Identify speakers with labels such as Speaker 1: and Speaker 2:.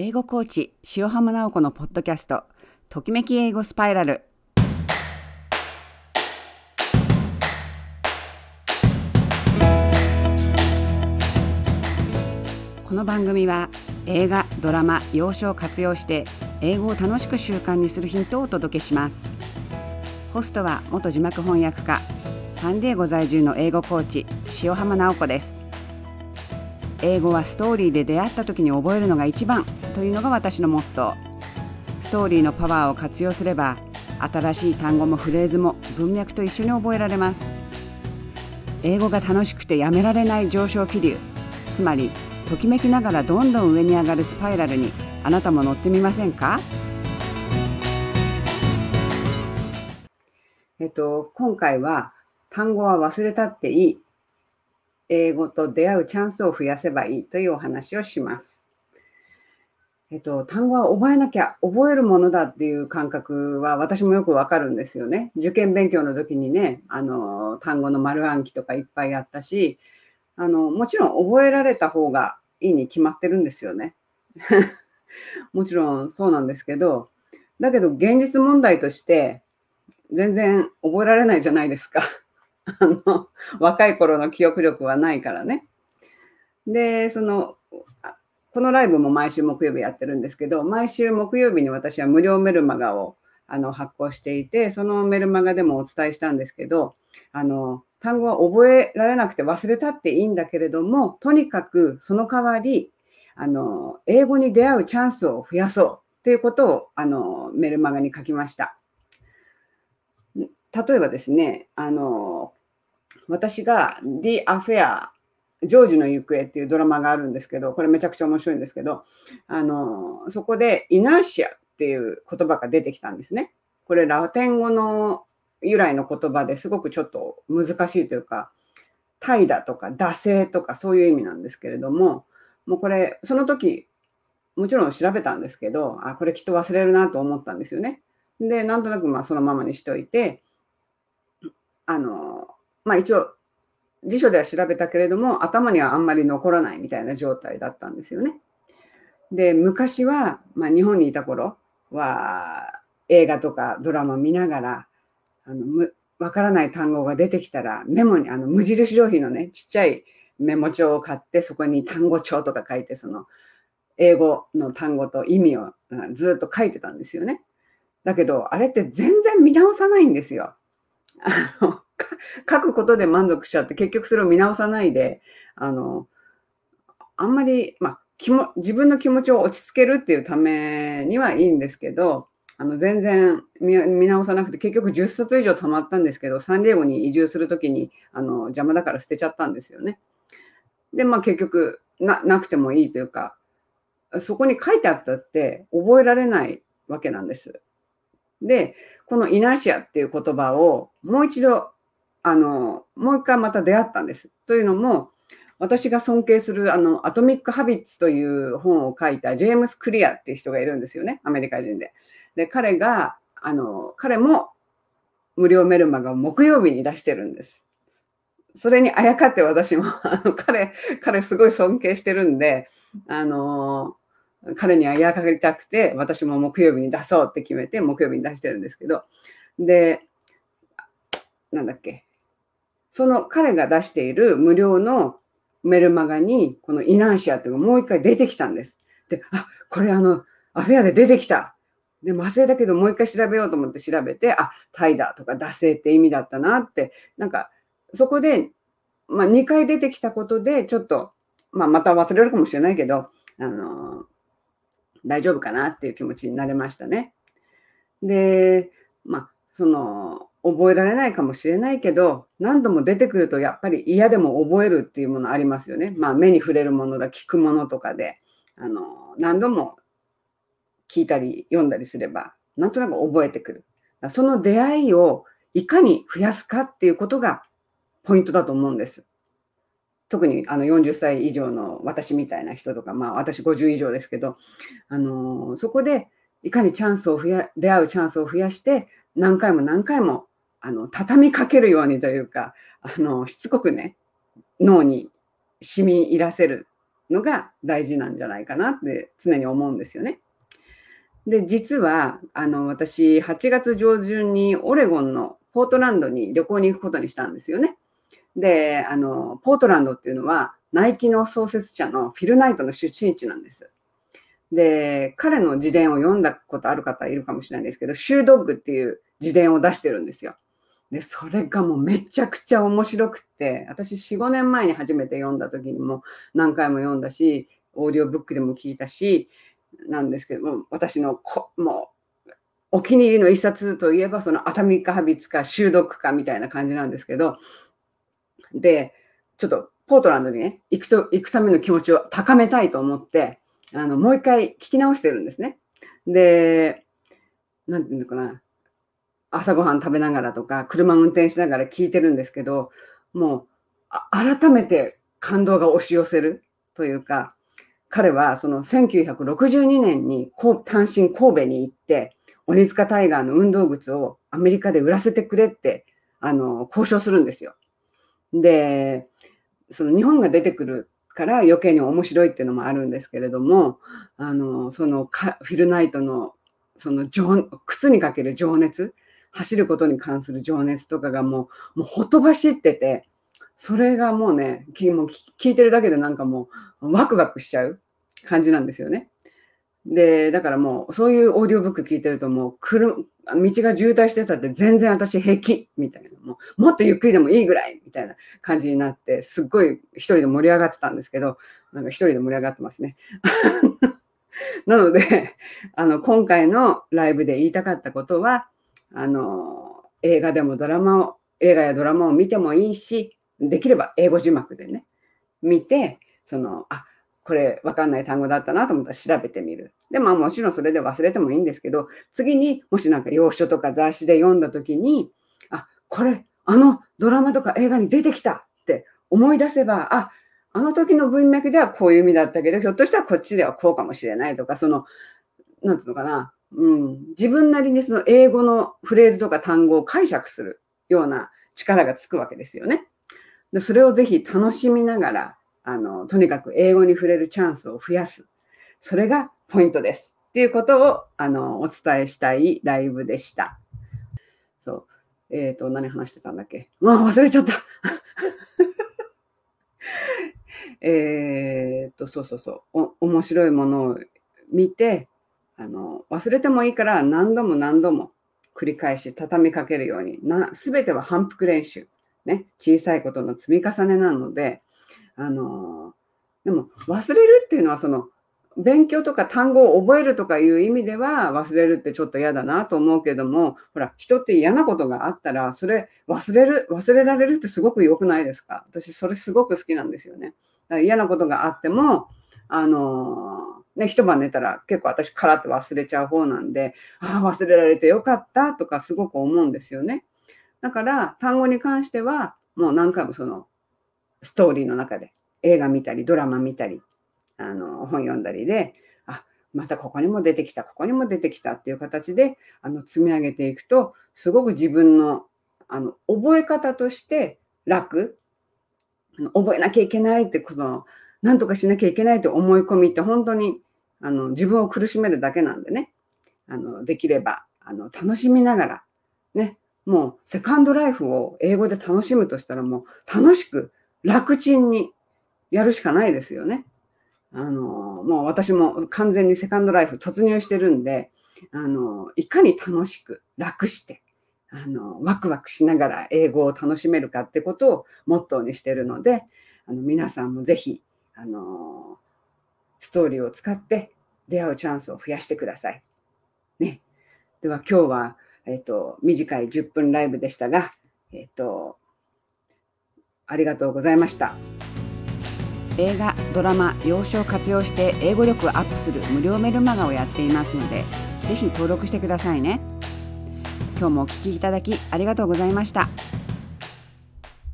Speaker 1: 英語コーチ塩浜直子のポッドキャストときめき英語スパイラル。この番組は映画ドラマ洋書を活用して英語を楽しく習慣にするヒントをお届けします。ホストは元字幕翻訳家サンディエゴ在住の英語コーチ塩浜直子です。英語はストーリーで出会った時に覚えるのが一番。というのが私のモットー。ストーリーのパワーを活用すれば新しい単語もフレーズも文脈と一緒に覚えられます。英語が楽しくてやめられない上昇気流つまりときめきながらどんどん上に上がるスパイラルにあなたも乗ってみませんか？えっと、今回は単語は忘れたっていい。英語と出会うチャンスを増やせばいいというお話をします。えっと、単語は覚えなきゃ、覚えるものだっていう感覚は私もよくわかるんですよね。受験勉強の時にね、あの、単語の丸暗記とかいっぱいあったし、あの、もちろん覚えられた方がいいに決まってるんですよね。もちろんそうなんですけど、だけど現実問題として全然覚えられないじゃないですか。あの、若い頃の記憶力はないからね。で、その、このライブも毎週木曜日やってるんですけど、毎週木曜日に私は無料メルマガをあの発行していて、そのメルマガでもお伝えしたんですけど、あの、単語は覚えられなくて忘れたっていいんだけれども、とにかくその代わり、あの、英語に出会うチャンスを増やそうっていうことを、あの、メルマガに書きました。例えばですね、あの、私が The Affair ジョージの行方っていうドラマがあるんですけど、これめちゃくちゃ面白いんですけど、あの、そこでイナーシアっていう言葉が出てきたんですね。これラテン語の由来の言葉ですごくちょっと難しいというか、怠惰とか惰性とかそういう意味なんですけれども、もうこれ、その時、もちろん調べたんですけど、あ、これきっと忘れるなと思ったんですよね。で、なんとなくまあそのままにしといて、あの、まあ一応辞書では調べたけれども、頭にはあんまり残らないみたいな状態だったんですよね。で、昔は、まあ、日本にいた頃は、映画とかドラマ見ながら、あの、む、わからない単語が出てきたら、メモに、あの、無印良品のね、ちっちゃいメモ帳を買って、そこに単語帳とか書いて、その、英語の単語と意味をずっと書いてたんですよね。だけど、あれって全然見直さないんですよ。あの、書くことで満足しちゃって、結局それを見直さないで、あの、あんまり、まあ、気も、自分の気持ちを落ち着けるっていうためにはいいんですけど、あの、全然見直さなくて、結局10冊以上溜まったんですけど、サンディエゴに移住するときに、あの、邪魔だから捨てちゃったんですよね。で、まあ結局、な、なくてもいいというか、そこに書いてあったって覚えられないわけなんです。で、このイナシアっていう言葉をもう一度あの、もう一回また出会ったんです。というのも、私が尊敬するあの、アトミック・ハビッツという本を書いたジェームス・クリアっていう人がいるんですよね。アメリカ人で。で、彼が、あの、彼も無料メルマガを木曜日に出してるんです。それにあやかって私も、あの、彼、彼すごい尊敬してるんで、あの、彼にあやかりたくて、私も木曜日に出そうって決めて、木曜日に出してるんですけど、で、なんだっけ、その彼が出している無料のメルマガに、このイナンシアっていうのがもう一回出てきたんです。で、あ、これあの、アフェアで出てきた。で、麻酔だけどもう一回調べようと思って調べて、あ、タイだとか惰性って意味だったなって、なんか、そこで、まあ2回出てきたことで、ちょっと、まあまた忘れるかもしれないけど、あの、大丈夫かなっていう気持ちになれましたね。で、まあ、その、覚えられないかもしれないけど、何度も出てくるとやっぱり嫌でも覚えるっていうものありますよね。まあ目に触れるものだ、聞くものとかで、あの、何度も聞いたり読んだりすれば、なんとなく覚えてくる。その出会いをいかに増やすかっていうことがポイントだと思うんです。特にあの40歳以上の私みたいな人とか、まあ私50以上ですけど、あのそこでいかにチャンスを増や、出会うチャンスを増やして、何回も何回もあの、畳みかけるようにというか、あの、しつこくね、脳に染み入らせるのが大事なんじゃないかなって常に思うんですよね。で、実は、あの、私、8月上旬にオレゴンのポートランドに旅行に行くことにしたんですよね。で、あの、ポートランドっていうのは、ナイキの創設者のフィル・ナイトの出身地なんです。で、彼の自伝を読んだことある方いるかもしれないんですけど、シュードッグっていう自伝を出してるんですよ。で、それがもうめちゃくちゃ面白くて、私4、5年前に初めて読んだ時にも何回も読んだし、オーディオブックでも聞いたし、なんですけども、私のこもうお気に入りの一冊といえば、そのアタミック・ハビツか修読かみたいな感じなんですけど、で、ちょっとポートランドにね、行くと、行くための気持ちを高めたいと思って、あの、もう一回聞き直してるんですね。で、なんていうのかな、朝ごはん食べながらとか、車運転しながら聞いてるんですけど、もう、改めて感動が押し寄せるというか、彼はその1962年に単身神戸に行って、鬼塚タイガーの運動靴をアメリカで売らせてくれって、あの、交渉するんですよ。で、その日本が出てくるから余計に面白いっていうのもあるんですけれども、あの、そのフィルナイトのその情、靴にかける情熱、走ることに関する情熱とかがもう、もうほとばしってて、それがもうね、もう聞いてるだけでなんかもうワクワクしちゃう感じなんですよね。で、だからもうそういうオーディオブック聞いてるともう車、道が渋滞してたって全然私平気みたいな、もうもっとゆっくりでもいいぐらいみたいな感じになって、すっごい一人で盛り上がってたんですけど、なんか一人で盛り上がってますね。なので、あの、今回のライブで言いたかったことは、あの、映画でもドラマを、映画やドラマを見てもいいし、できれば英語字幕でね、見て、その、あ、これわかんない単語だったなと思ったら調べてみる。で、まあもちろんそれで忘れてもいいんですけど、次にもしなんか洋書とか雑誌で読んだ時に、あ、これ、あのドラマとか映画に出てきたって思い出せば、あ、あの時の文脈ではこういう意味だったけど、ひょっとしたらこっちではこうかもしれないとか、その、なんつうのかな、うん、自分なりにその英語のフレーズとか単語を解釈するような力がつくわけですよね。でそれをぜひ楽しみながら、あの、とにかく英語に触れるチャンスを増やす。それがポイントです。っていうことを、あの、お伝えしたいライブでした。そう。えっ、ー、と、何話してたんだっけ？もう忘れちゃった。えっと、そうそうそう。お、面白いものを見て、あの、忘れてもいいから何度も何度も繰り返し畳みかけるように、な、すべては反復練習。ね、小さいことの積み重ねなので、あの、でも忘れるっていうのはその、勉強とか単語を覚えるとかいう意味では忘れるってちょっと嫌だなと思うけども、ほら、人って嫌なことがあったら、それ忘れる、忘れられるってすごく良くないですか？私それすごく好きなんですよね。だから嫌なことがあっても、あのね、一晩寝たら結構私カラッと忘れちゃう方なんで、ああ、忘れられてよかったとかすごく思うんですよね。だから単語に関してはもう何回もそのストーリーの中で映画見たりドラマ見たりあの本読んだりであまたここにも出てきたここにも出てきたっていう形であの積み上げていくとすごく自分のあの覚え方として楽覚えなきゃいけないってこの何とかしなきゃいけないって思い込みって本当にあの自分を苦しめるだけなんでねあのできればあの楽しみながらねもうセカンドライフを英語で楽しむとしたらもう楽しく楽ちんにやるしかないですよね。あの、もう私も完全にセカンドライフ突入してるんで、あの、いかに楽しく楽して、あの、ワクワクしながら英語を楽しめるかってことをモットーにしてるので、あの、皆さんもぜひ、あの、ストーリーを使って出会うチャンスを増やしてください。ね。では今日はえっ、と、短い10分ライブでしたが、えっ、と、ありがとうございました。映画、ドラマ、洋書を活用して英語力をアップする無料メルマガをやっていますので、ぜひ登録してくださいね。今日もお聴きいただきありがとうございました。